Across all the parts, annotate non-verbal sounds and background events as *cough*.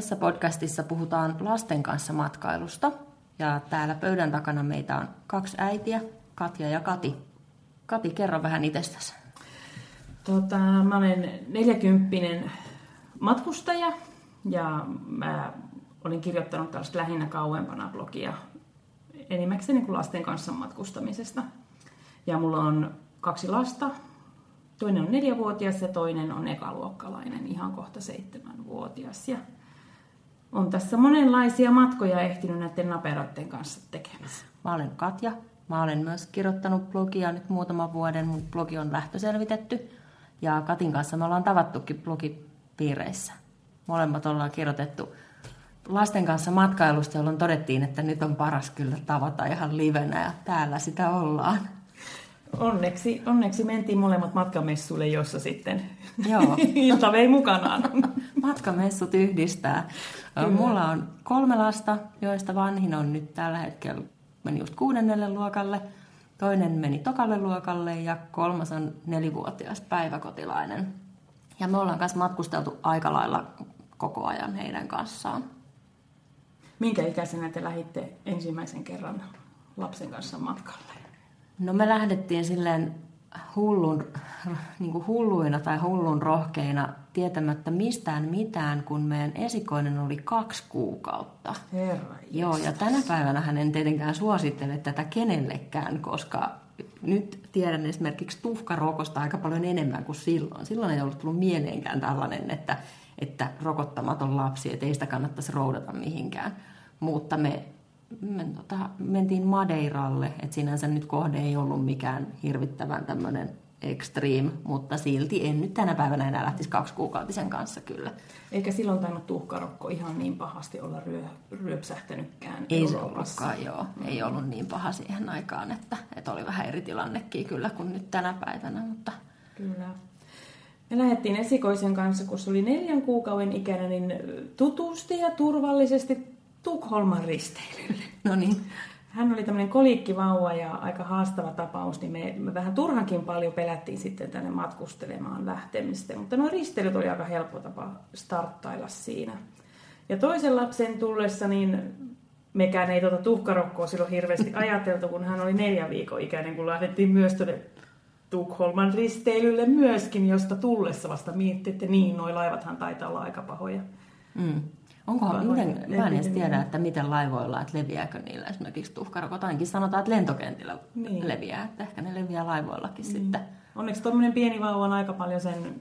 Tässä podcastissa puhutaan lasten kanssa matkailusta ja täällä pöydän takana meitä on kaksi äitiä, Katja ja Kati. Kati, kerro vähän itsestäsi. Tota, mä olen 40 matkustaja ja mä olin kirjoittanut tällaista lähinnä kauempana blogia enimmäkseen niin kuin lasten kanssa matkustamisesta. Ja mulla on kaksi lasta. Toinen on neljävuotias ja toinen on ekaluokkalainen, ihan kohta seitsemänvuotias. Ja on tässä monenlaisia matkoja ehtinyt näiden naperoiden kanssa tekemään. Mä olen Katja. Mä olen myös kirjoittanut blogia nyt muutaman vuoden. Mun blogi on lähtöselvitetty. Ja Katin kanssa me ollaan tavattukin blogipiireissä. Molemmat ollaan kirjoitettu lasten kanssa matkailusta, jolloin todettiin, että nyt on paras kyllä tavata ihan livenä ja täällä sitä ollaan. Onneksi, onneksi mentiin molemmat matkamessuille, jossa sitten Joo. *laughs* ilta vei mukanaan. Matkamessut yhdistää. Kyllä. Mulla on kolme lasta, joista vanhin on nyt tällä hetkellä meni just kuudennelle luokalle, toinen meni tokalle luokalle ja kolmas on nelivuotias päiväkotilainen. Ja me ollaan kanssa matkusteltu aika lailla koko ajan heidän kanssaan. Minkä ikäisenä te lähditte ensimmäisen kerran lapsen kanssa matkalle? No me lähdettiin silleen hullun, niin kuin hulluina tai hullun rohkeina tietämättä mistään mitään, kun meidän esikoinen oli kaksi kuukautta. Herra Joo, ja tänä päivänä hän en tietenkään suosittele tätä kenellekään, koska nyt tiedän esimerkiksi tuhkarokosta aika paljon enemmän kuin silloin. Silloin ei ollut tullut mieleenkään tällainen, että, että rokottamaton lapsi, että ei sitä kannattaisi roudata mihinkään. Mutta me me tota, mentiin Madeiralle, että sinänsä nyt kohde ei ollut mikään hirvittävän tämmöinen extreme, mutta silti en nyt tänä päivänä enää lähtisi kaksi kuukautisen kanssa kyllä. Eikä silloin tainnut tuhkarokko ihan niin pahasti olla ryö, ryöpsähtänytkään Ei se ollutkaan, joo. Mm. Ei ollut niin paha siihen aikaan, että, että oli vähän eri tilannekin kyllä kuin nyt tänä päivänä. Mutta... Kyllä. Me lähdettiin esikoisen kanssa, kun se oli neljän kuukauden ikäinen, niin tutusti ja turvallisesti Tukholman risteilylle. *laughs* No niin. Hän oli tämmöinen koliikkivauva ja aika haastava tapaus, niin me, me vähän turhankin paljon pelättiin sitten tänne matkustelemaan lähtemistä. Mutta nuo risteilyt oli aika helppo tapa starttailla siinä. Ja toisen lapsen tullessa, niin mekään ei tuota tuhkarokkoa silloin hirveästi *laughs* ajateltu, kun hän oli neljä viikon ikäinen, kun lähdettiin myös tuonne Tukholman risteilylle myöskin, josta tullessa vasta miettii, että niin, nuo laivathan taitaa olla aika pahoja. Mm. Onkohan, miten, mä en edes tiedä, että miten laivoilla, että leviääkö niillä esimerkiksi tuhkarokot. Ainakin sanotaan, että lentokentillä niin. leviää, että ehkä ne leviää laivoillakin niin. sitten. Onneksi tuommoinen pieni vauva on aika paljon sen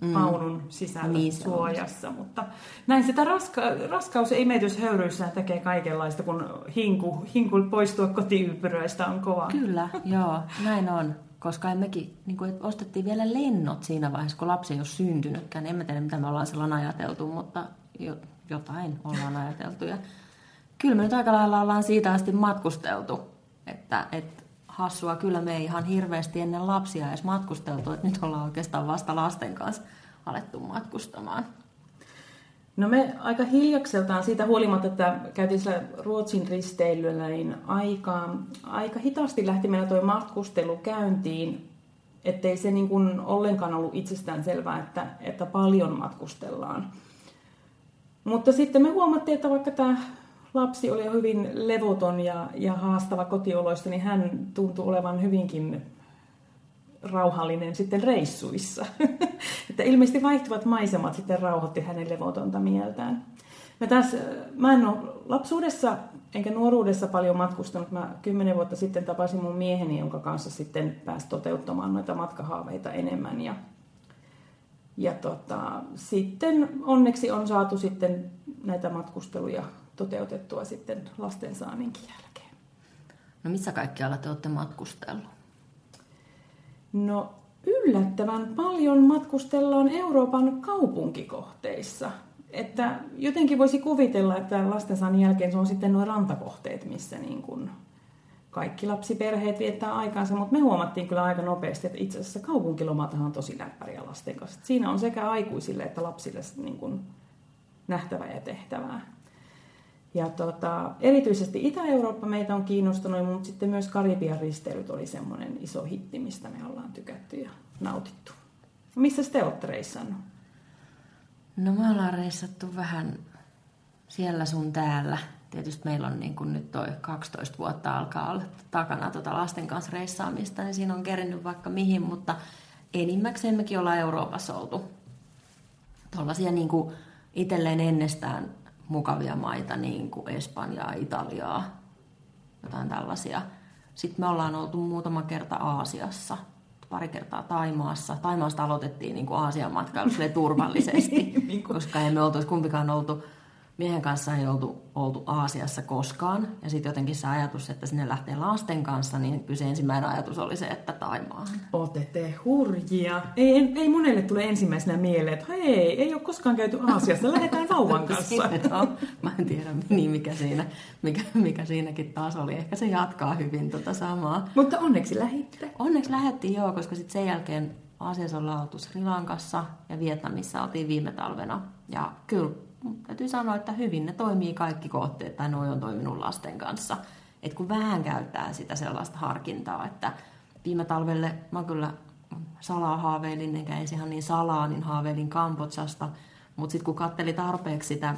mm. vaunun sisällä niin suojassa, on. mutta näin sitä raska, raskaus ei höyryissään tekee kaikenlaista, kun hinku, hinku poistua kotiympyröistä on kova. Kyllä, joo, näin on koska emmekin, niin kuin, ostettiin vielä lennot siinä vaiheessa, kun lapsi ei ole syntynytkään. En mä tiedä, mitä me ollaan silloin ajateltu, mutta jotain ollaan ajateltu. Ja kyllä me nyt aika lailla ollaan siitä asti matkusteltu, että, että hassua kyllä me ei ihan hirveästi ennen lapsia edes matkusteltu, että nyt ollaan oikeastaan vasta lasten kanssa alettu matkustamaan. No me aika hiljakseltaan siitä huolimatta, että käytiin sillä Ruotsin risteilyllä, niin aika, aika hitaasti lähti meillä tuo matkustelu käyntiin, ettei se niin kuin ollenkaan ollut itsestään selvää, että, että paljon matkustellaan. Mutta sitten me huomattiin, että vaikka tämä lapsi oli hyvin levoton ja, ja haastava kotioloista, niin hän tuntui olevan hyvinkin rauhallinen sitten reissuissa. *laughs* että ilmeisesti vaihtuvat maisemat sitten rauhoitti hänen levotonta mieltään. Mä, taas, mä en ole lapsuudessa enkä nuoruudessa paljon matkustanut. Mä kymmenen vuotta sitten tapasin mun mieheni, jonka kanssa sitten pääsi toteuttamaan noita matkahaaveita enemmän. Ja ja tota, sitten onneksi on saatu sitten näitä matkusteluja toteutettua sitten lastensaaninkin jälkeen. No missä kaikkialla te olette matkustellut? No yllättävän paljon matkustellaan Euroopan kaupunkikohteissa. Että jotenkin voisi kuvitella, että lastensaannin jälkeen se on sitten nuo rantakohteet, missä niin kuin kaikki lapsiperheet viettää aikansa, mutta me huomattiin kyllä aika nopeasti, että itse asiassa kaupunkilomatahan on tosi läppäriä lasten kanssa. Siinä on sekä aikuisille että lapsille niin kuin nähtävää ja tehtävää. Ja tota, erityisesti Itä-Eurooppa meitä on kiinnostunut, mutta sitten myös Karibian risteilyt oli semmoinen iso hitti, mistä me ollaan tykätty ja nautittu. Missä te olette reissannut? No me ollaan reissattu vähän siellä sun täällä. Tietysti meillä on niin kuin nyt toi 12 vuotta alkaa olla takana tota lasten kanssa reissaamista, niin siinä on kerinnyt vaikka mihin, mutta enimmäkseen mekin ollaan Euroopassa oltu. Tuollaisia niin kuin itselleen ennestään mukavia maita, niin kuin Espanjaa, Italiaa, jotain tällaisia. Sitten me ollaan oltu muutama kerta Aasiassa, pari kertaa Taimaassa. Taimaasta aloitettiin niin kuin Aasian matkailu turvallisesti, *laughs* niin koska emme oltu kumpikaan oltu miehen kanssa ei oltu, oltu Aasiassa koskaan. Ja sitten jotenkin se ajatus, että sinne lähtee lasten kanssa, niin kyllä se ensimmäinen ajatus oli se, että Taimaahan. Otette hurjia. Ei, ei monelle tule ensimmäisenä mieleen, että hei, ei ole koskaan käyty Aasiassa, lähdetään vauvan *laughs* kanssa. no, mä en tiedä, niin mikä, siinä, mikä, mikä siinäkin taas oli. Ehkä se jatkaa hyvin tota samaa. Mutta onneksi lähitte. Onneksi lähettiin joo, koska sitten sen jälkeen Aasiassa ollaan oltu Sri Lankassa ja Vietnamissa oltiin viime talvena. Ja kyllä täytyy sanoa, että hyvin ne toimii kaikki kohteet, tai noin on toiminut lasten kanssa. Et kun vähän käyttää sitä sellaista harkintaa, että viime talvelle mä kyllä salaa haaveilin, enkä ensin ihan niin salaa, niin haaveilin Kambodsasta, mutta sitten kun katteli tarpeeksi sitä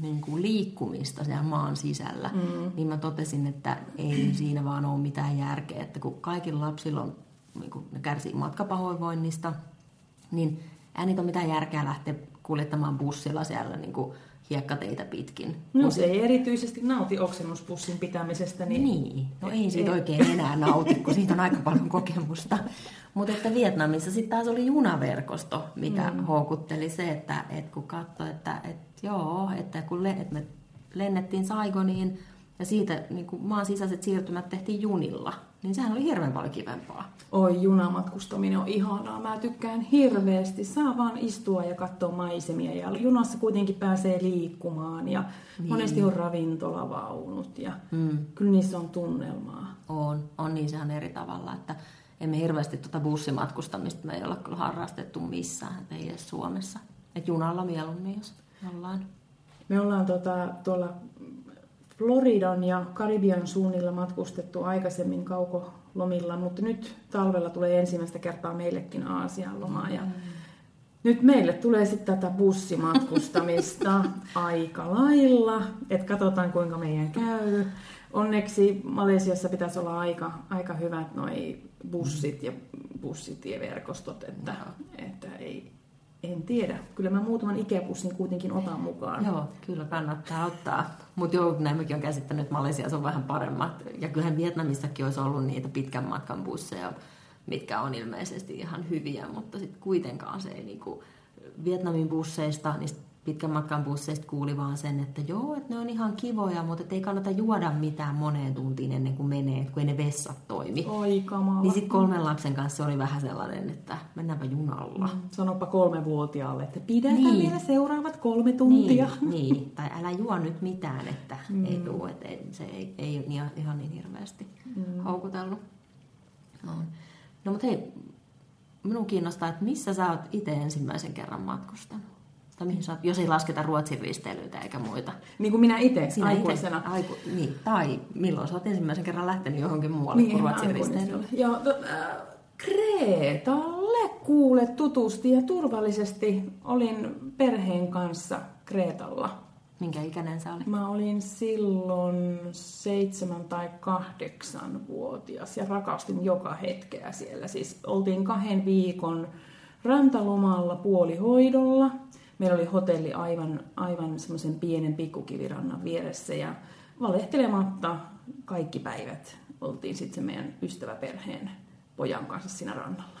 niin kuin liikkumista siellä maan sisällä, mm. niin mä totesin, että ei siinä vaan ole mitään järkeä, että kun kaikilla lapsilla on, niin kuin ne kärsii matkapahoinvoinnista, niin ei niitä ole mitään järkeä lähteä kuljettamaan bussilla siellä niin kuin hiekkateitä pitkin. No se ei erityisesti nauti oksennuspussin pitämisestä. Niin, niin. no ei siitä oikein enää nauti, kun siitä on aika paljon kokemusta. Mutta että Vietnamissa sitten taas oli junaverkosto, mikä mm. houkutteli se, että, että kun katsoi, että, että joo, että kun le, että me lennettiin Saigoniin ja siitä niin maan sisäiset siirtymät tehtiin junilla, niin sehän oli hirveän paljon kivempaa. Oi, junamatkustaminen on ihanaa. Mä tykkään hirveästi. Saa vaan istua ja katsoa maisemia. Ja junassa kuitenkin pääsee liikkumaan. Ja niin. monesti on ravintolavaunut. Ja mm. kyllä niissä on tunnelmaa. On. On niin sehän eri tavalla. Että emme hirveästi tuota bussimatkustamista me ei ole kyllä harrastettu missään. Ei edes Suomessa. Et junalla mieluummin, jos ollaan. Me ollaan tota, tuolla Floridan ja Karibian suunnilla matkustettu aikaisemmin kaukolomilla, mutta nyt talvella tulee ensimmäistä kertaa meillekin Aasian lomaa. Ja mm. Nyt meille tulee sitten tätä bussimatkustamista *laughs* aika lailla, että katsotaan kuinka meidän käy. Onneksi Malesiassa pitäisi olla aika, aika hyvät noi bussit ja bussitieverkostot, että, että ei, en tiedä. Kyllä mä muutaman ikäpussin kuitenkin otan mukaan. Joo, kyllä kannattaa ottaa. Mutta joo, näin mäkin olen käsittänyt, että Malesiassa on vähän paremmat. Ja kyllähän Vietnamissakin olisi ollut niitä pitkän matkan busseja, mitkä on ilmeisesti ihan hyviä, mutta sitten kuitenkaan se ei niinku Vietnamin busseista, niistä pitkän matkan busseista kuuli vaan sen, että joo, että ne on ihan kivoja, mutta ei kannata juoda mitään moneen tuntiin ennen kuin menee, kun ei ne vessat toimi. Oi kamala. Niin sitten kolmen lapsen kanssa oli vähän sellainen, että mennäänpä junalla. Mm, sanopa kolmevuotiaalle, että pidetään niin. vielä seuraavat kolme tuntia. Niin, niin. tai älä juo nyt mitään, että mm. ei tuu, että ei, se ei, ei ole ihan niin hirveästi mm. houkutellut. No, no mutta hei, minun kiinnostaa, että missä sä oot itse ensimmäisen kerran matkustanut? Tai mihin oot, jos ei lasketa Ruotsin risteilyitä eikä muita. Niin kuin minä itse aikuisena. Ite, aiku, niin, tai milloin sä oot ensimmäisen kerran lähtenyt johonkin muualle niin, kuin Ruotsin risteilylle? Joo, to, äh, Kreetalle kuule tutusti ja turvallisesti olin perheen kanssa Kreetalla. Minkä ikäinen sä olit? Mä olin silloin seitsemän tai kahdeksan vuotias ja rakastin joka hetkeä siellä. Siis oltiin kahden viikon rantalomalla puolihoidolla – meillä oli hotelli aivan, aivan semmoisen pienen pikkukivirannan vieressä ja valehtelematta kaikki päivät oltiin sitten meidän ystäväperheen pojan kanssa siinä rannalla.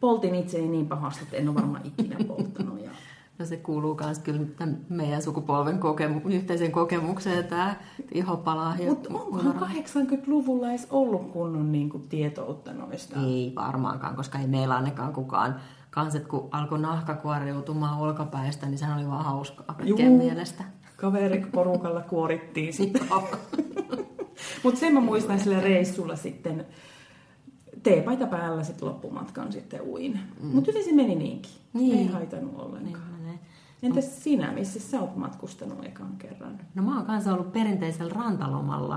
Poltin itseäni niin pahasti, että en ole varmaan ikinä polttanut. Ja... *laughs* No se kuuluu myös kyllä meidän sukupolven kokemu- yhteisen kokemukseen tämä ihopala. Mutta onkohan 80-luvulla edes ollut kunnon niin kuin, tietoutta noista? Ei varmaankaan, koska ei meillä ainakaan kukaan kanssa, että kun alkoi nahka kuoriutumaan olkapäistä, niin sehän oli vaan hauskaa kaikkien mielestä. Kaveriporukalla kuorittiin sitä. *laughs* Mutta sen mä muistan sillä reissulla sitten, teepaita päällä sitten loppumatkan sitten uin. Mm. Mutta hyvin se meni niinkin. Niin. Ei haitannut ollenkaan. Niin Entäs no. sinä, missä sä oot matkustanut ekan kerran? No mä oon kanssa ollut perinteisellä rantalomalla.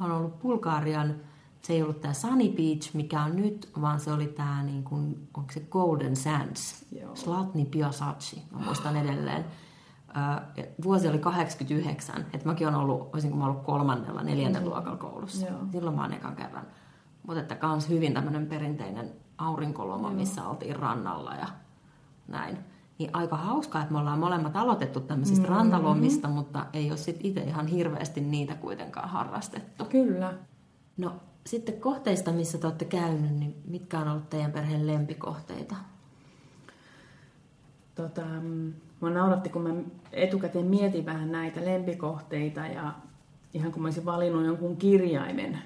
Mä oon ollut Bulgarian se ei ollut tämä Sunny Beach, mikä on nyt, vaan se oli tämä, niin kuin, onko se Golden Sands, Joo. Slatni Piasatsi, mä muistan edelleen. vuosi oli 89, että mäkin olen ollut, olisinko mä ollut kolmannella, neljännen mm-hmm. luokalla koulussa. Joo. Silloin mä oon ekan kerran. Mutta että kans hyvin tämmöinen perinteinen aurinkoloma, missä oltiin rannalla ja näin. Niin aika hauskaa, että me ollaan molemmat aloitettu tämmöisistä mm-hmm. rantalomista, mutta ei ole sitten itse ihan hirveästi niitä kuitenkaan harrastettu. Kyllä. No sitten kohteista, missä te olette käynyt, niin mitkä on ollut teidän perheen lempikohteita? Tota, Mua nauratti, kun mä etukäteen mietin vähän näitä lempikohteita ja ihan kun mä olisin valinnut jonkun kirjaimen,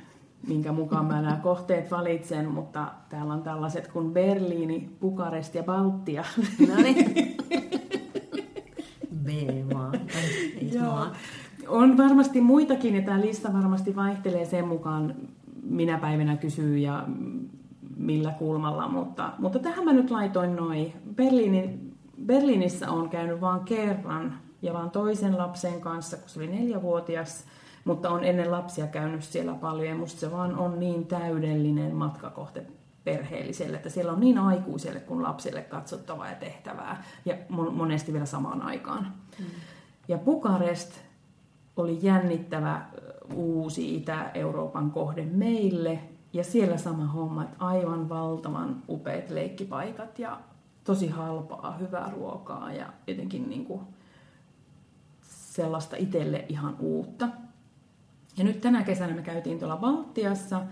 minkä mukaan mä nämä kohteet valitsen, mutta täällä on tällaiset kuin Berliini, Bukarest ja Baltia. No niin. *laughs* B vaan. Joo. On varmasti muitakin ja tämä lista varmasti vaihtelee sen mukaan, minä päivänä kysyy ja millä kulmalla, mutta, mutta tähän mä nyt laitoin noin. Berliinin Berliinissä on käynyt vain kerran ja vain toisen lapsen kanssa, kun se oli neljävuotias, mutta on ennen lapsia käynyt siellä paljon ja musta se vaan on niin täydellinen matkakohte perheelliselle, että siellä on niin aikuiselle kuin lapselle katsottavaa ja tehtävää ja monesti vielä samaan aikaan. Mm. Ja Bukarest oli jännittävä uusi Itä-Euroopan kohde meille ja siellä sama homma, että aivan valtavan upeat leikkipaikat ja tosi halpaa, hyvää ruokaa ja jotenkin niin kuin sellaista itselle ihan uutta. Ja nyt tänä kesänä me käytiin tuolla Baltiassa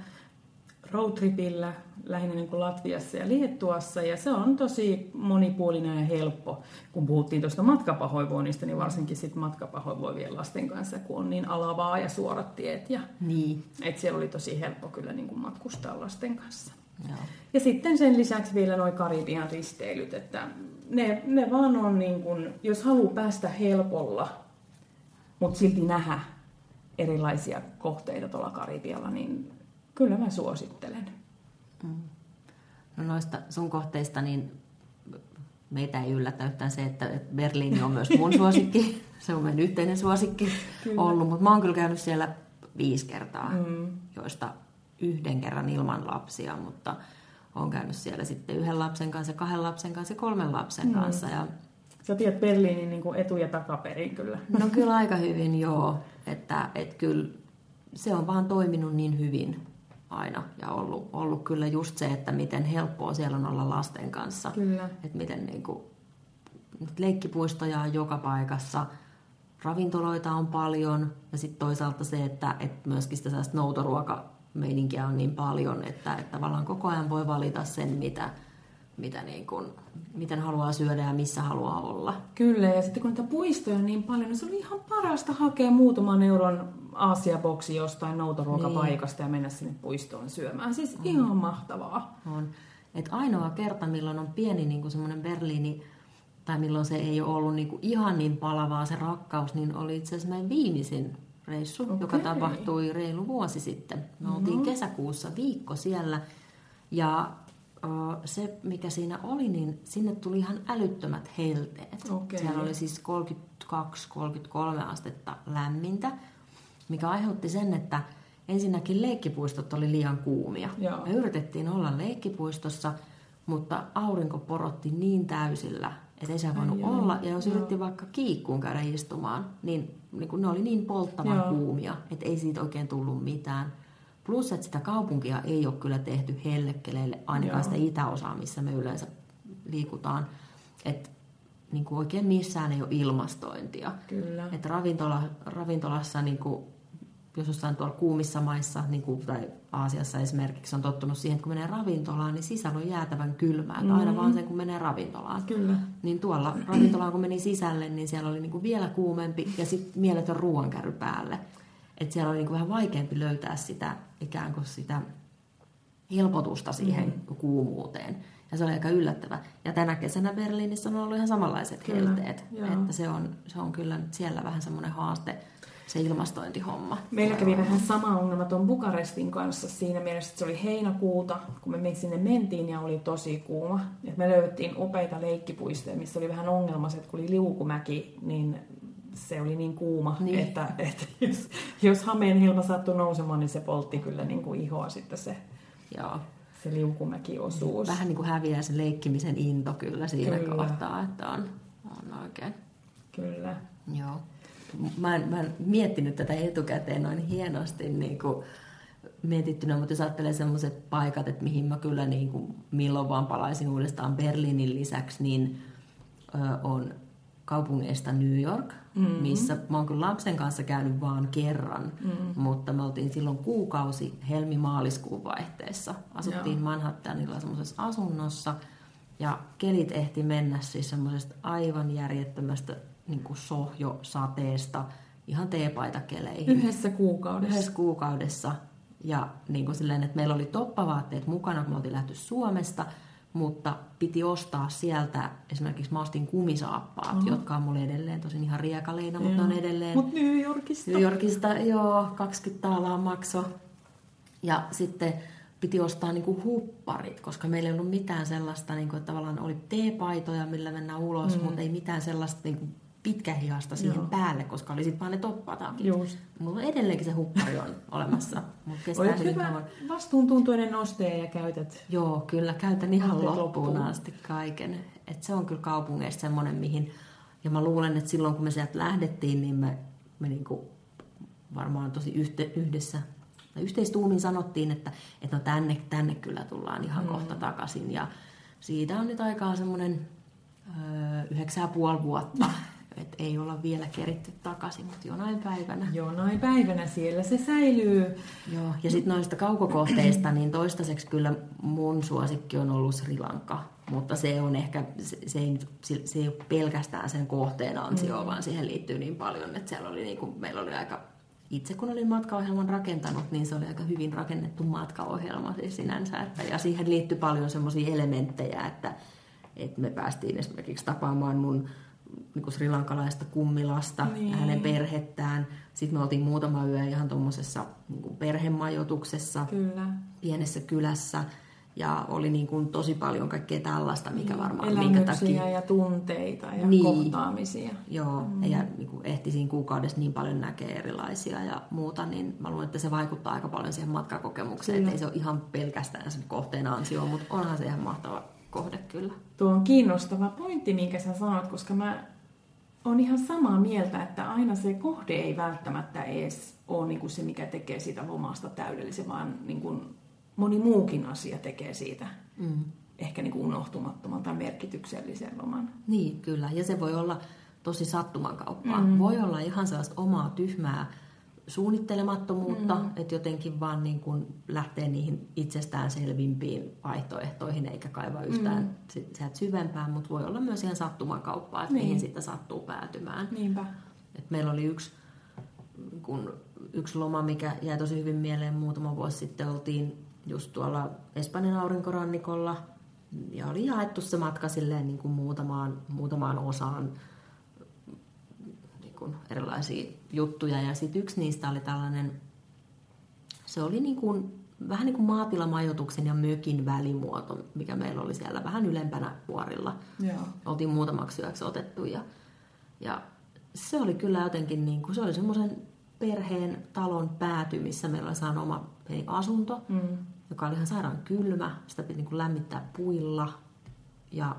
roadtripillä, lähinnä niin kuin Latviassa ja Liettuassa, ja se on tosi monipuolinen ja helppo. Kun puhuttiin tuosta matkapahoinvoinnista, niin varsinkin sit matkapahoinvoivien lasten kanssa, kun on niin alavaa ja suorat tiet. Ja, niin. Et siellä oli tosi helppo kyllä niin kuin matkustaa lasten kanssa. Joo. Ja sitten sen lisäksi vielä noin Karibian risteilyt, että ne, ne vaan on niin kuin, jos haluaa päästä helpolla, mutta silti nähdä erilaisia kohteita tuolla Karibialla, niin kyllä mä suosittelen. Mm. No noista sun kohteista, niin meitä ei yllätä yhtään se, että Berliini on myös mun *laughs* suosikki. Se on meidän yhteinen suosikki kyllä. ollut, mutta mä oon kyllä käynyt siellä viisi kertaa, mm. joista yhden kerran ilman lapsia, mutta olen käynyt siellä sitten yhden lapsen kanssa, kahden lapsen kanssa ja kolmen lapsen mm. kanssa. Ja... Sä tiedät Berliinin niin kuin etu- ja takaperin kyllä. No kyllä aika hyvin, joo. Että, että kyllä se on vaan toiminut niin hyvin aina ja ollut, ollut kyllä just se, että miten helppoa siellä on olla lasten kanssa. Kyllä. Että miten niin kuin, leikkipuistoja on joka paikassa, ravintoloita on paljon ja sitten toisaalta se, että, että myöskin sitä noutoruoka meininkiä on niin paljon, että, että tavallaan koko ajan voi valita sen, mitä, mitä niin kuin, miten haluaa syödä ja missä haluaa olla. Kyllä, ja sitten kun niitä puistoja on niin paljon, niin se oli ihan parasta hakea muutaman euron Aasia-boksi jostain noutoruokapaikasta niin. ja mennä sinne puistoon syömään. Siis on. ihan mahtavaa. On. Et ainoa kerta, milloin on pieni niin semmoinen Berliini, tai milloin se ei ole ollut niin kuin ihan niin palavaa se rakkaus, niin oli itse asiassa meidän viimeisin reissu, okay. joka tapahtui reilu vuosi sitten. Me mm-hmm. oltiin kesäkuussa viikko siellä ja se, mikä siinä oli, niin sinne tuli ihan älyttömät helteet. Okay. Siellä oli siis 32-33 astetta lämmintä, mikä aiheutti sen, että ensinnäkin leikkipuistot oli liian kuumia. Joo. Me yritettiin olla leikkipuistossa, mutta aurinko porotti niin täysillä, että ei se voinut Ai olla. Ja jos joo. yritti vaikka kiikkuun käydä istumaan, niin, niin kun ne oli niin polttavan joo. kuumia, että ei siitä oikein tullut mitään. Plus, että sitä kaupunkia ei ole kyllä tehty hellekkeleille, ainakaan joo. sitä itäosaa, missä me yleensä liikutaan. Että niin kuin oikein missään ei ole ilmastointia. Kyllä. Että ravintola, ravintolassa niin kuin jos jossain tuolla kuumissa maissa, niin kuin, tai Aasiassa esimerkiksi, on tottunut siihen, että kun menee ravintolaan, niin sisällä on jäätävän kylmää. Mm-hmm. Aina vaan sen, kun menee ravintolaan. Kyllä. Niin tuolla ravintolaan, kun meni sisälle, niin siellä oli niin kuin vielä kuumempi ja sitten mieletön ruoankäry päälle. Että siellä oli niin kuin vähän vaikeampi löytää sitä ikään kuin sitä helpotusta siihen mm-hmm. kuumuuteen. Ja se oli aika yllättävä. Ja tänä kesänä Berliinissä on ollut ihan samanlaiset kyllä, helteet. Joo. Että se on, se on kyllä siellä vähän semmoinen haaste se ilmastointihomma. Meillä kävi vähän sama ongelma tuon Bukarestin kanssa siinä mielessä, että se oli heinäkuuta, kun me sinne mentiin ja oli tosi kuuma. Et me löydettiin upeita leikkipuistoja, missä oli vähän ongelmaiset, kun oli liukumäki, niin se oli niin kuuma, niin. että, että *laughs* jos, jos hameen hilma sattui nousemaan, niin se poltti kyllä niin kuin ihoa sitten se, Joo. se liukumäki-osuus. Vähän niin kuin häviää se leikkimisen into kyllä siinä kyllä. kohtaa, että on, on oikein Kyllä. Joo. Mä en, mä en miettinyt tätä etukäteen noin hienosti niin kuin mietittynä, mutta jos ajattelee sellaiset paikat, että mihin mä kyllä niin kuin milloin vaan palaisin uudestaan Berliinin lisäksi, niin ö, on kaupungeista New York, mm-hmm. missä mä oon kyllä lapsen kanssa käynyt vaan kerran, mm-hmm. mutta me oltiin silloin kuukausi helmi-maaliskuun vaihteessa. Asuttiin Joo. Manhattanilla semmoisessa asunnossa ja kelit ehti mennä siis semmoisesta aivan järjettömästä niin kuin sohjosateesta ihan teepaitakeleihin. Yhdessä kuukaudessa. Yhdessä kuukaudessa. Ja niin kuin silleen, että meillä oli toppavaatteet mukana, kun me oltiin lähty Suomesta – mutta piti ostaa sieltä, esimerkiksi mä ostin kumisaappaat, uh-huh. jotka on mulle edelleen tosin ihan riekaleina, mutta ne on edelleen... Mutta New Yorkista. New Yorkista, joo, 20 taalaa makso. Ja sitten piti ostaa niinku hupparit, koska meillä ei ollut mitään sellaista, niinku, että tavallaan oli teepaitoja, millä mennään ulos, mm. mutta ei mitään sellaista niinku, pitkähihasta siihen Joo. päälle, koska oli sitten vaan ne toppatakit. Just. Mulla edelleenkin se huppari on olemassa. Mutta kestää Olet hyvä kauan. vastuuntuntoinen ostaja ja käytät. Joo, kyllä käytän ihan loppuun, loppuun asti kaiken. Et se on kyllä kaupungeista semmoinen, mihin... Ja mä luulen, että silloin kun me sieltä lähdettiin, niin me, me niinku varmaan tosi yhte, yhdessä tai yhteistuumin sanottiin, että, että no tänne, tänne kyllä tullaan ihan mm. kohta takaisin. Ja siitä on nyt aikaa semmoinen öö, yhdeksän ja puoli vuotta. *laughs* että ei olla vielä keritty takaisin, mutta jonain päivänä. Jonain päivänä siellä se säilyy. Joo, ja sitten noista kaukokohteista, niin toistaiseksi kyllä mun suosikki on ollut Sri Lanka, mutta se on ehkä, se, se, ei, se ei ole pelkästään sen kohteen ansio, mm. vaan siihen liittyy niin paljon, että siellä oli niin kuin, meillä oli aika itse kun olin matkaohjelman rakentanut, niin se oli aika hyvin rakennettu matkaohjelma siis sinänsä. Että, ja siihen liittyy paljon semmoisia elementtejä, että, että me päästiin esimerkiksi tapaamaan mun niin srilankalaista kummilasta niin. hänen perhettään. Sitten me oltiin muutama yö ihan tuommoisessa niin perhemajoituksessa Kyllä. pienessä kylässä. Ja oli niin kuin tosi paljon kaikkea tällaista, mikä niin, varmaan... Minkä takia... ja tunteita ja niin, kohtaamisia. Joo, mm. ja niin kuin ehti siinä kuukaudessa niin paljon näkee erilaisia ja muuta, niin mä luulen, että se vaikuttaa aika paljon siihen matkakokemukseen. Että ei se ole ihan pelkästään sen kohteen ansio, mutta onhan se ihan mahtava kohde kyllä. Tuo on kiinnostava pointti, minkä sä sanot, koska mä on ihan samaa mieltä, että aina se kohde ei välttämättä edes ole niin kuin se, mikä tekee siitä lomasta täydellisen, vaan niin kuin moni muukin asia tekee siitä mm. ehkä niin kuin unohtumattoman tai merkityksellisen loman. Niin, kyllä. Ja se voi olla tosi sattumankauppaa. Mm. Voi olla ihan sellaista omaa tyhmää suunnittelemattomuutta, mm. että jotenkin vaan niin kuin lähtee niihin itsestäänselvimpiin vaihtoehtoihin eikä kaiva yhtään mm. sieltä syvempään, mutta voi olla myös ihan sattumakauppaa, että niin. mihin sitten sattuu päätymään. Niinpä. Et meillä oli yksi, kun yksi loma, mikä jäi tosi hyvin mieleen muutama vuosi sitten, oltiin just tuolla Espanjan aurinkorannikolla ja oli jaettu se matka silleen niin kuin muutamaan, muutamaan osaan kuin erilaisia juttuja. Ja sitten yksi niistä oli tällainen, se oli niin kuin, vähän niin kuin maatilamajoituksen ja mökin välimuoto, mikä meillä oli siellä vähän ylempänä vuorilla. Joo. Oltiin muutamaksi yöksi otettu ja, ja se oli kyllä jotenkin, niin kuin, se oli semmoisen perheen talon pääty, missä meillä oli saanut oma pieni asunto, mm. joka oli ihan sairaan kylmä. Sitä piti niin kuin lämmittää puilla ja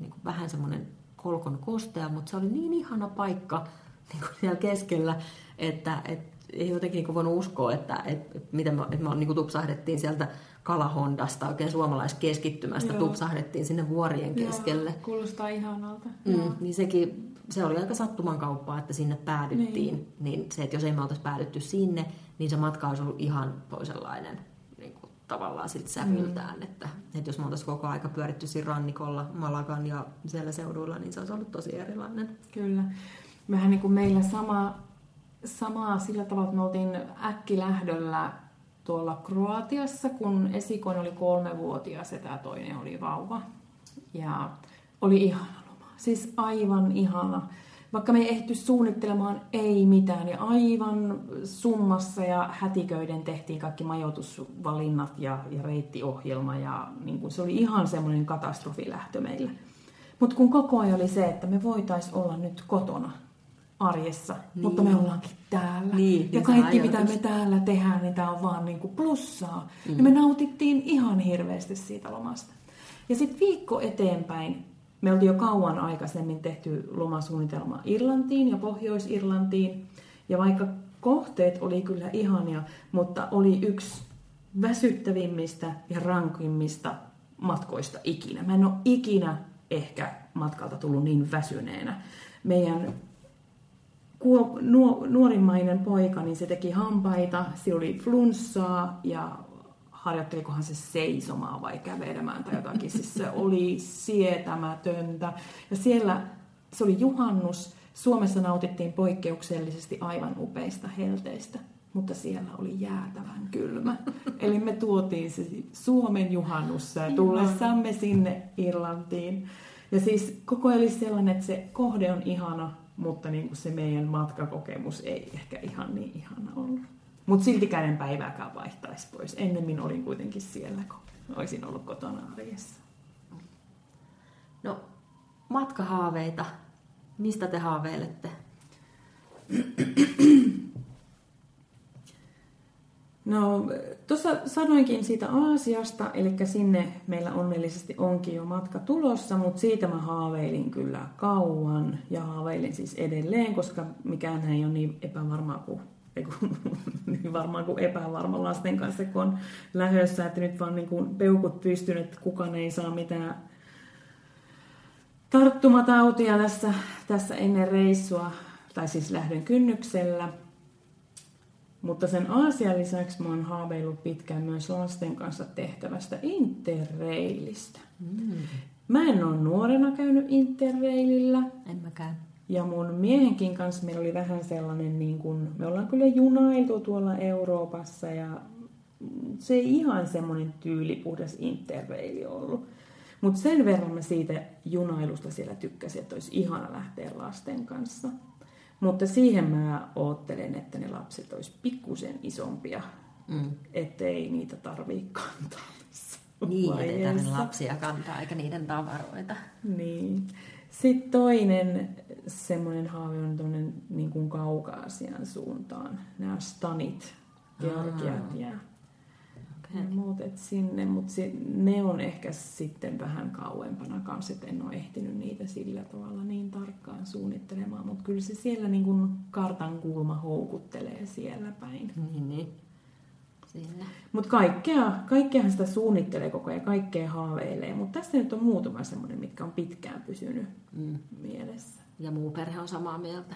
niin kuin vähän semmoinen kolkon kostea, mutta se oli niin ihana paikka niin kuin siellä keskellä, että et, ei jotenkin niin voinut uskoa, että et, miten me, et me niin kuin tupsahdettiin sieltä Kalahondasta, oikein suomalaiskeskittymästä, Joo. tupsahdettiin sinne vuorien keskelle. Joo, kuulostaa ihanalta. Mm, niin sekin, se oli aika sattuman kauppaa, että sinne päädyttiin. Niin. niin se, että jos ei me oltaisi päädytty sinne, niin se matka olisi ollut ihan toisenlainen tavallaan siltä sävyltään, mm. että, että jos me oltaisiin koko aika pyöritty siinä rannikolla, Malagan ja siellä seuduilla, niin se olisi ollut tosi erilainen. Kyllä. Mehän niin kuin meillä sama, samaa sillä tavalla, että me oltiin äkkilähdöllä tuolla Kroatiassa, kun esikoin oli kolmevuotias ja tämä toinen oli vauva. Ja oli ihana loma. Siis aivan ihana vaikka me ei ehty suunnittelemaan ei mitään, niin aivan summassa ja hätiköiden tehtiin kaikki majoitusvalinnat ja, ja reittiohjelma ja niin kuin se oli ihan semmoinen katastrofilähtö meille. Mutta kun koko ajan oli se, että me voitaisiin olla nyt kotona arjessa, niin. mutta me ollaankin täällä. Niin, ja kaikki mitä me täällä tehdään, niin tämä on vaan niin kuin plussaa. Mm. Ja me nautittiin ihan hirveästi siitä lomasta. Ja sitten viikko eteenpäin Me oltiin jo kauan aikaisemmin tehty lomasuunnitelma Irlantiin ja Pohjois-Irlantiin. Ja vaikka kohteet oli kyllä ihania, mutta oli yksi väsyttävimmistä ja rankimmista matkoista ikinä. Mä en ole ikinä ehkä matkalta tullut niin väsyneenä. Meidän nuorimmainen poika, niin se teki hampaita, se oli flunssaa ja harjoittelikohan se seisomaan vai kävelemään tai jotakin. Siis se oli sietämätöntä. Ja siellä, se oli juhannus, Suomessa nautittiin poikkeuksellisesti aivan upeista helteistä, mutta siellä oli jäätävän kylmä. Eli me tuotiin se Suomen juhannussa ja tullessamme sinne Irlantiin. Ja siis koko ajan oli sellainen, että se kohde on ihana, mutta niin kuin se meidän matkakokemus ei ehkä ihan niin ihana ollut. Mutta siltikään en päivääkään vaihtaisi pois. Ennemmin olin kuitenkin siellä, kun olisin ollut kotona arjessa. No, matkahaaveita. Mistä te haaveilette? No, tuossa sanoinkin siitä Aasiasta, eli sinne meillä onnellisesti onkin jo matka tulossa, mutta siitä mä haaveilin kyllä kauan ja haaveilin siis edelleen, koska mikään ei ole niin epävarmaa kuin *laughs* niin varmaan kuin epävarma lasten kanssa, kun on lähössä, että nyt vaan niin kuin peukut pystynyt, että kukaan ei saa mitään tarttumatautia tässä, tässä ennen reissua, tai siis lähdön kynnyksellä. Mutta sen Aasian lisäksi mä oon haaveillut pitkään myös lasten kanssa tehtävästä interreilistä. Mm. Mä en ole nuorena käynyt interreilillä. En mäkään. Ja mun miehenkin kanssa meillä oli vähän sellainen, niin kuin, me ollaan kyllä junailtu tuolla Euroopassa ja se ei ihan semmoinen tyylipuhdas interreili ollut. Mutta sen verran mä siitä junailusta siellä tykkäsin, että olisi ihana lähteä lasten kanssa. Mutta siihen mä oottelen, että ne lapset olisi pikkusen isompia, mm. ettei niitä tarvii kantaa. Niin, ettei lapsia kantaa eikä niiden tavaroita. Niin. Sitten toinen semmoinen haave on tuonne niin kuin kaukaasian suuntaan. Nämä stanit, Georgiat ja okay. muut et sinne, mutta ne on ehkä sitten vähän kauempana kanssa, että en ole ehtinyt niitä sillä tavalla niin tarkkaan suunnittelemaan, mutta kyllä se siellä niin kuin kartan kulma houkuttelee siellä päin. Niin, niin. Mutta kaikkea, kaikkeahan sitä suunnittelee koko ajan, kaikkea haaveilee. Mutta tässä nyt on muutama semmoinen, mitkä on pitkään pysynyt mm. mielessä. Ja muu perhe on samaa mieltä.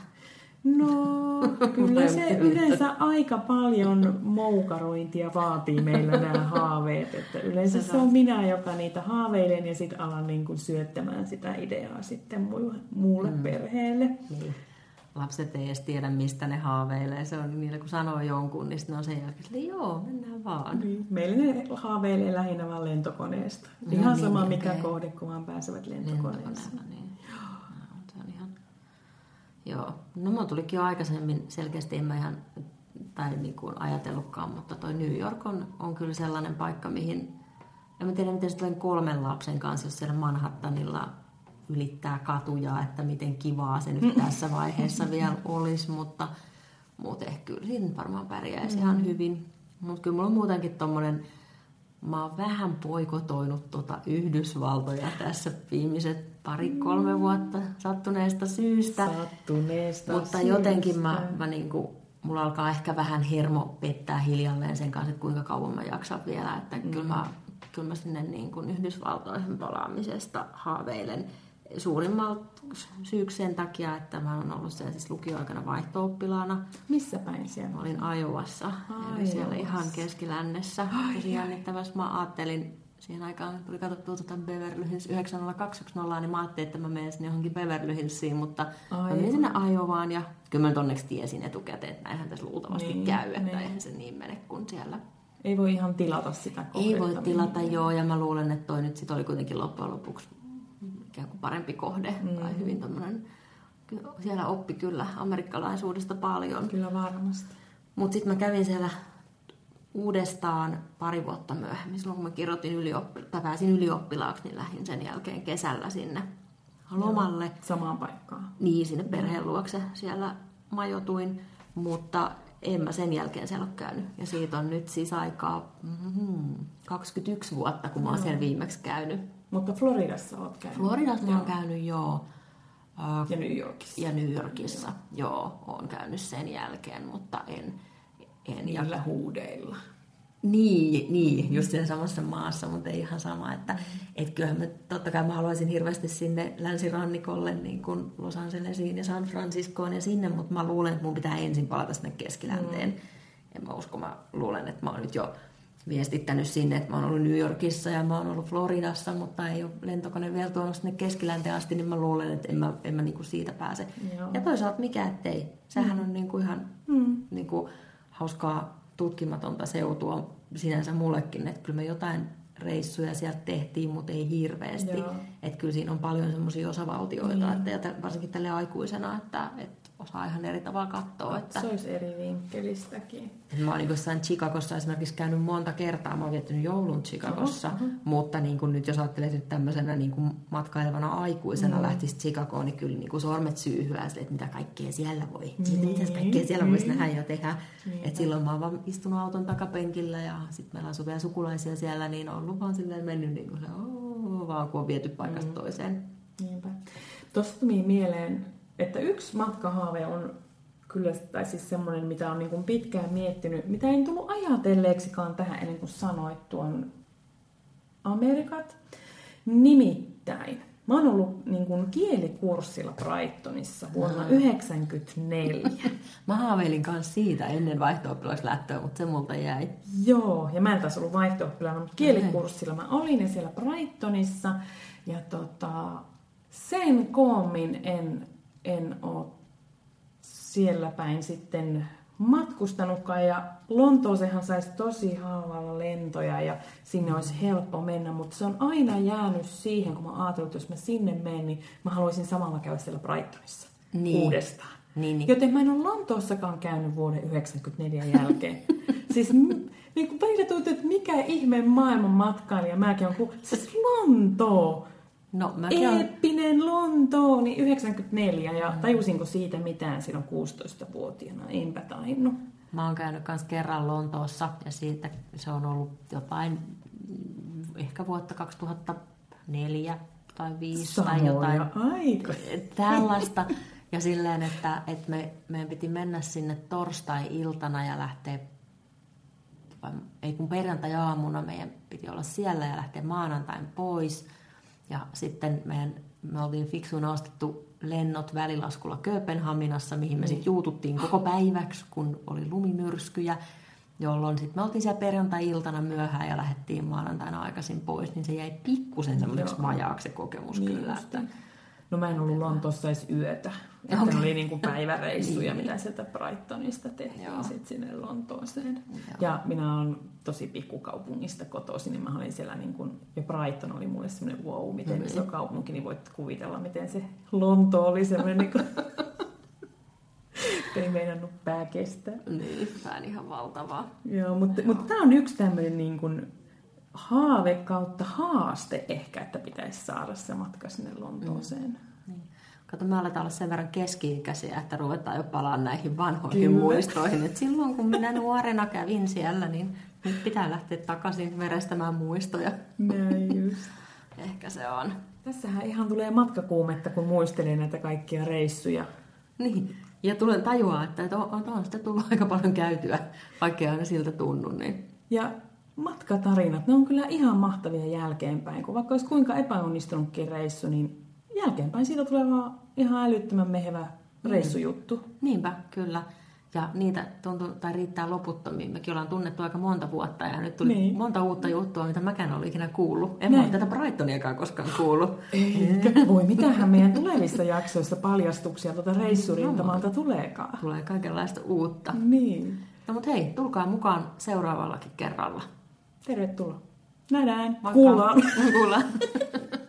No, *laughs* kyllä se yleensä aika paljon moukarointia vaatii meillä nämä haaveet. Että yleensä se on minä, joka niitä haaveilen ja sitten alan niin kuin syöttämään sitä ideaa sitten muulle, muulle mm. perheelle. Niin lapset ei edes tiedä, mistä ne haaveilee. Se on niillä, kun sanoo jonkun, niin ne on sen jälkeen, että joo, mennään vaan. Niin. Meillä ne haaveilee lähinnä vaan lentokoneesta. No, ihan niin, sama, niin, mikä okay. kohde, kun vaan pääsevät lentokoneeseen. Niin. Se on ihan... Joo. No mun tulikin jo aikaisemmin selkeästi, en mä ihan tai niin kuin ajatellutkaan, mutta toi New York on, on kyllä sellainen paikka, mihin, en mä tiedä miten se kolmen lapsen kanssa, jos siellä Manhattanilla ylittää katuja, että miten kivaa se nyt mm. tässä vaiheessa vielä olisi, mutta muuten kyllä siinä varmaan pärjäisi mm. ihan hyvin. Mutta kyllä mulla on muutenkin tommonen, mä oon vähän poikotoinut tuota Yhdysvaltoja tässä viimeiset pari-kolme mm. vuotta sattuneesta syystä. Sattuneesta Mutta syystä. jotenkin mä, mä niinku, mulla alkaa ehkä vähän hermo pettää hiljalleen sen kanssa, että kuinka kauan mä jaksan vielä. Että mm. kyllä, mä, kyllä mä sinne niin kuin Yhdysvaltoihin palaamisesta haaveilen suurimmalta syyksi sen takia, että mä olen ollut siellä siis lukioaikana vaihto-oppilaana. Missä päin siellä? Mä olin Ajovassa, eli siellä ihan keskilännessä. Tosi jännittävässä. Mä ajattelin, siihen aikaan tuli katsottua tuota Beverly Hills 90210, niin mä ajattelin, että mä menen sinne johonkin Beverly Hillsiin, mutta Aivan. mä menin sinne Ajovaan ja kyllä mä onneksi tiesin etukäteen, että näinhän tässä luultavasti niin, käy, että niin. eihän se niin mene kuin siellä ei voi ihan tilata sitä Ei voi tilata, joo, ja mä luulen, että toi nyt sit oli kuitenkin loppujen lopuksi ikään kuin parempi kohde mm. tai hyvin tämmöinen, siellä oppi kyllä amerikkalaisuudesta paljon. Kyllä varmasti. Mutta sitten mä kävin siellä uudestaan pari vuotta myöhemmin, silloin kun mä kirjoitin ylioppi- tai pääsin ylioppilaaksi, niin lähdin sen jälkeen kesällä sinne lomalle. Joo, samaan paikkaan. Niin, sinne perheen luokse siellä majotuin, mutta en mä sen jälkeen siellä ole käynyt. Ja siitä on nyt siis aikaa mm, 21 vuotta, kun mä oon siellä viimeksi käynyt. Mutta Floridassa oot käynyt. Floridassa mä oon käynyt joo. Äh, ja New Yorkissa. Ja New Yorkissa, joo, joo oon käynyt sen jälkeen, mutta en... en Niillä huudeilla. Niin, niin, just siinä samassa maassa, mutta ei ihan sama. Että, et kyllähän mä, totta kai mä haluaisin hirveästi sinne länsirannikolle, niin kuin Los Angelesiin ja San Franciscoon ja sinne, mutta mä luulen, että mun pitää ensin palata sinne keskilänteen. Mm. En mä usko, mä luulen, että mä oon nyt jo viestittänyt sinne, että mä oon ollut New Yorkissa ja mä oon ollut Floridassa, mutta ei ole lentokone vielä tuonut sinne keskilänteen asti, niin mä luulen, että en mä, en mä niinku siitä pääse. Joo. Ja toisaalta mikä ettei. Sehän mm. on niinku ihan mm. niinku hauskaa tutkimatonta seutua sinänsä mullekin, että kyllä me jotain reissuja sieltä tehtiin, mutta ei hirveästi. Että kyllä siinä on paljon semmoisia osavaltioita, mm. että varsinkin tälle aikuisena, että, että osaa ihan eri tavalla katsoa. Että... Se olisi eri vinkkelistäkin. Mä oon niin jossain Chicagossa esimerkiksi käynyt monta kertaa. Mä oon viettänyt joulun Chicagossa, oho. mutta niin kuin nyt jos ajattelet nyt tämmöisenä niin kuin matkailevana aikuisena mm. lähtisi Chicagoon, niin kyllä niin kuin sormet syyhyä, että mitä kaikkea siellä voi. Niin. Mitä kaikkea siellä mm. voisi nähdä ja tehdä. Niin. Et silloin mä oon vaan istunut auton takapenkillä ja sitten meillä asuu vielä sukulaisia siellä, niin on ollut vaan silleen mennyt niin kuin se, vaan kun on viety paikasta mm. toiseen. Niinpä. Tuosta tuli mieleen että yksi matkahaave on kyllä, tai siis semmoinen, mitä on niin kuin pitkään miettinyt, mitä en tullut ajatelleeksikaan tähän ennen kuin sanoit tuon Amerikat. Nimittäin, mä oon ollut niin kuin kielikurssilla Brightonissa vuonna 1994. *laughs* mä haaveilin kanssa siitä ennen vaihto lähtöä, mutta se multa jäi. Joo, ja mä en taas ollut vaihto mutta kielikurssilla mä olin ja siellä Brightonissa. Ja tota, sen koommin en en ole siellä päin sitten matkustanutkaan ja Lontoosehan saisi tosi haavalla lentoja ja sinne olisi helppo mennä, mutta se on aina jäänyt siihen, kun mä ajattelin, että jos mä sinne menen, niin mä haluaisin samalla käydä siellä Brightonissa niin. uudestaan. Niin, niin. Joten mä en ole Lontoossakaan käynyt vuoden 1994 jälkeen. *laughs* siis niin kuin välillä tuntuu, että mikä ihme maailman matkailija mäkin on, kun siis Lontoo No, mäkin Eeppinen Lontooni 94 ja mm. tajusinko siitä mitään silloin 16-vuotiaana? Enpä tainnut. Mä oon käynyt myös kerran Lontoossa ja siitä se on ollut jotain, ehkä vuotta 2004 tai 2005 Samoja tai jotain aika. tällaista. Ja silleen, että, että me, meidän piti mennä sinne torstai-iltana ja lähteä, ei kun perjantai-aamuna meidän piti olla siellä ja lähteä maanantain pois – ja sitten meidän, me oltiin fiksuina ostettu lennot välilaskulla Kööpenhaminassa, mihin me niin. sitten juututtiin koko päiväksi, kun oli lumimyrskyjä, jolloin sitten me oltiin siellä perjantai-iltana myöhään ja lähdettiin maanantaina aikaisin pois, niin se jäi pikkusen semmoiseksi majaaksi se kokemus niin kyllä. Että... No mä en ollut Lontoossa edes yötä. Että okay. oli niin kuin päiväreissuja, niin. mitä sieltä Brightonista tehtiin sitten sinne Lontooseen. Joo. Ja minä olen tosi pikkukaupungista kotoisin, niin mä olin siellä niin kuin, ja Brighton oli mulle semmoinen wow, miten mm-hmm. iso kaupunki, niin voit kuvitella, miten se Lonto oli semmoinen *laughs* niin kuin, ei meinannut pää kestää. Niin, pää ihan valtavaa. Joo, mutta, Joo. mutta tämä on yksi tämmöinen niin kuin haave kautta haaste ehkä, että pitäisi saada se matka sinne Lontooseen. Mm. Niin. Kato, me aletaan olla sen verran keski-ikäisiä, että ruvetaan jo palaamaan näihin vanhoihin Kyllä. muistoihin. Et silloin kun minä nuorena kävin siellä, niin nyt pitää lähteä takaisin verestämään muistoja. Näin *laughs* just. Ehkä se on. Tässähän ihan tulee matkakuumetta, kun muistelin näitä kaikkia reissuja. Niin, ja tulen tajua, että on, on sitä tullut aika paljon käytyä, vaikka aina siltä tunnu. Niin. Ja matkatarinat, ne on kyllä ihan mahtavia jälkeenpäin. Kun vaikka olisi kuinka epäonnistunutkin reissu, niin jälkeenpäin siitä tulee vaan ihan älyttömän mehevä reissujuttu. Mm. Niinpä, kyllä. Ja niitä tuntuu, tai riittää loputtomiin. Mekin ollaan tunnettu aika monta vuotta ja nyt tuli niin. monta uutta juttua, mitä mäkään olen ikinä kuullut. En ole tätä Brightoniakaan koskaan kuullut. Eikä. *laughs* Voi, mitähän meidän tulevissa jaksoissa paljastuksia tuota reissurintamalta tuleekaan. Tulee kaikenlaista uutta. Niin. No mutta hei, tulkaa mukaan seuraavallakin kerralla. Tervetuloa. Nähdään. Kuullaan. Kuullaan. *laughs*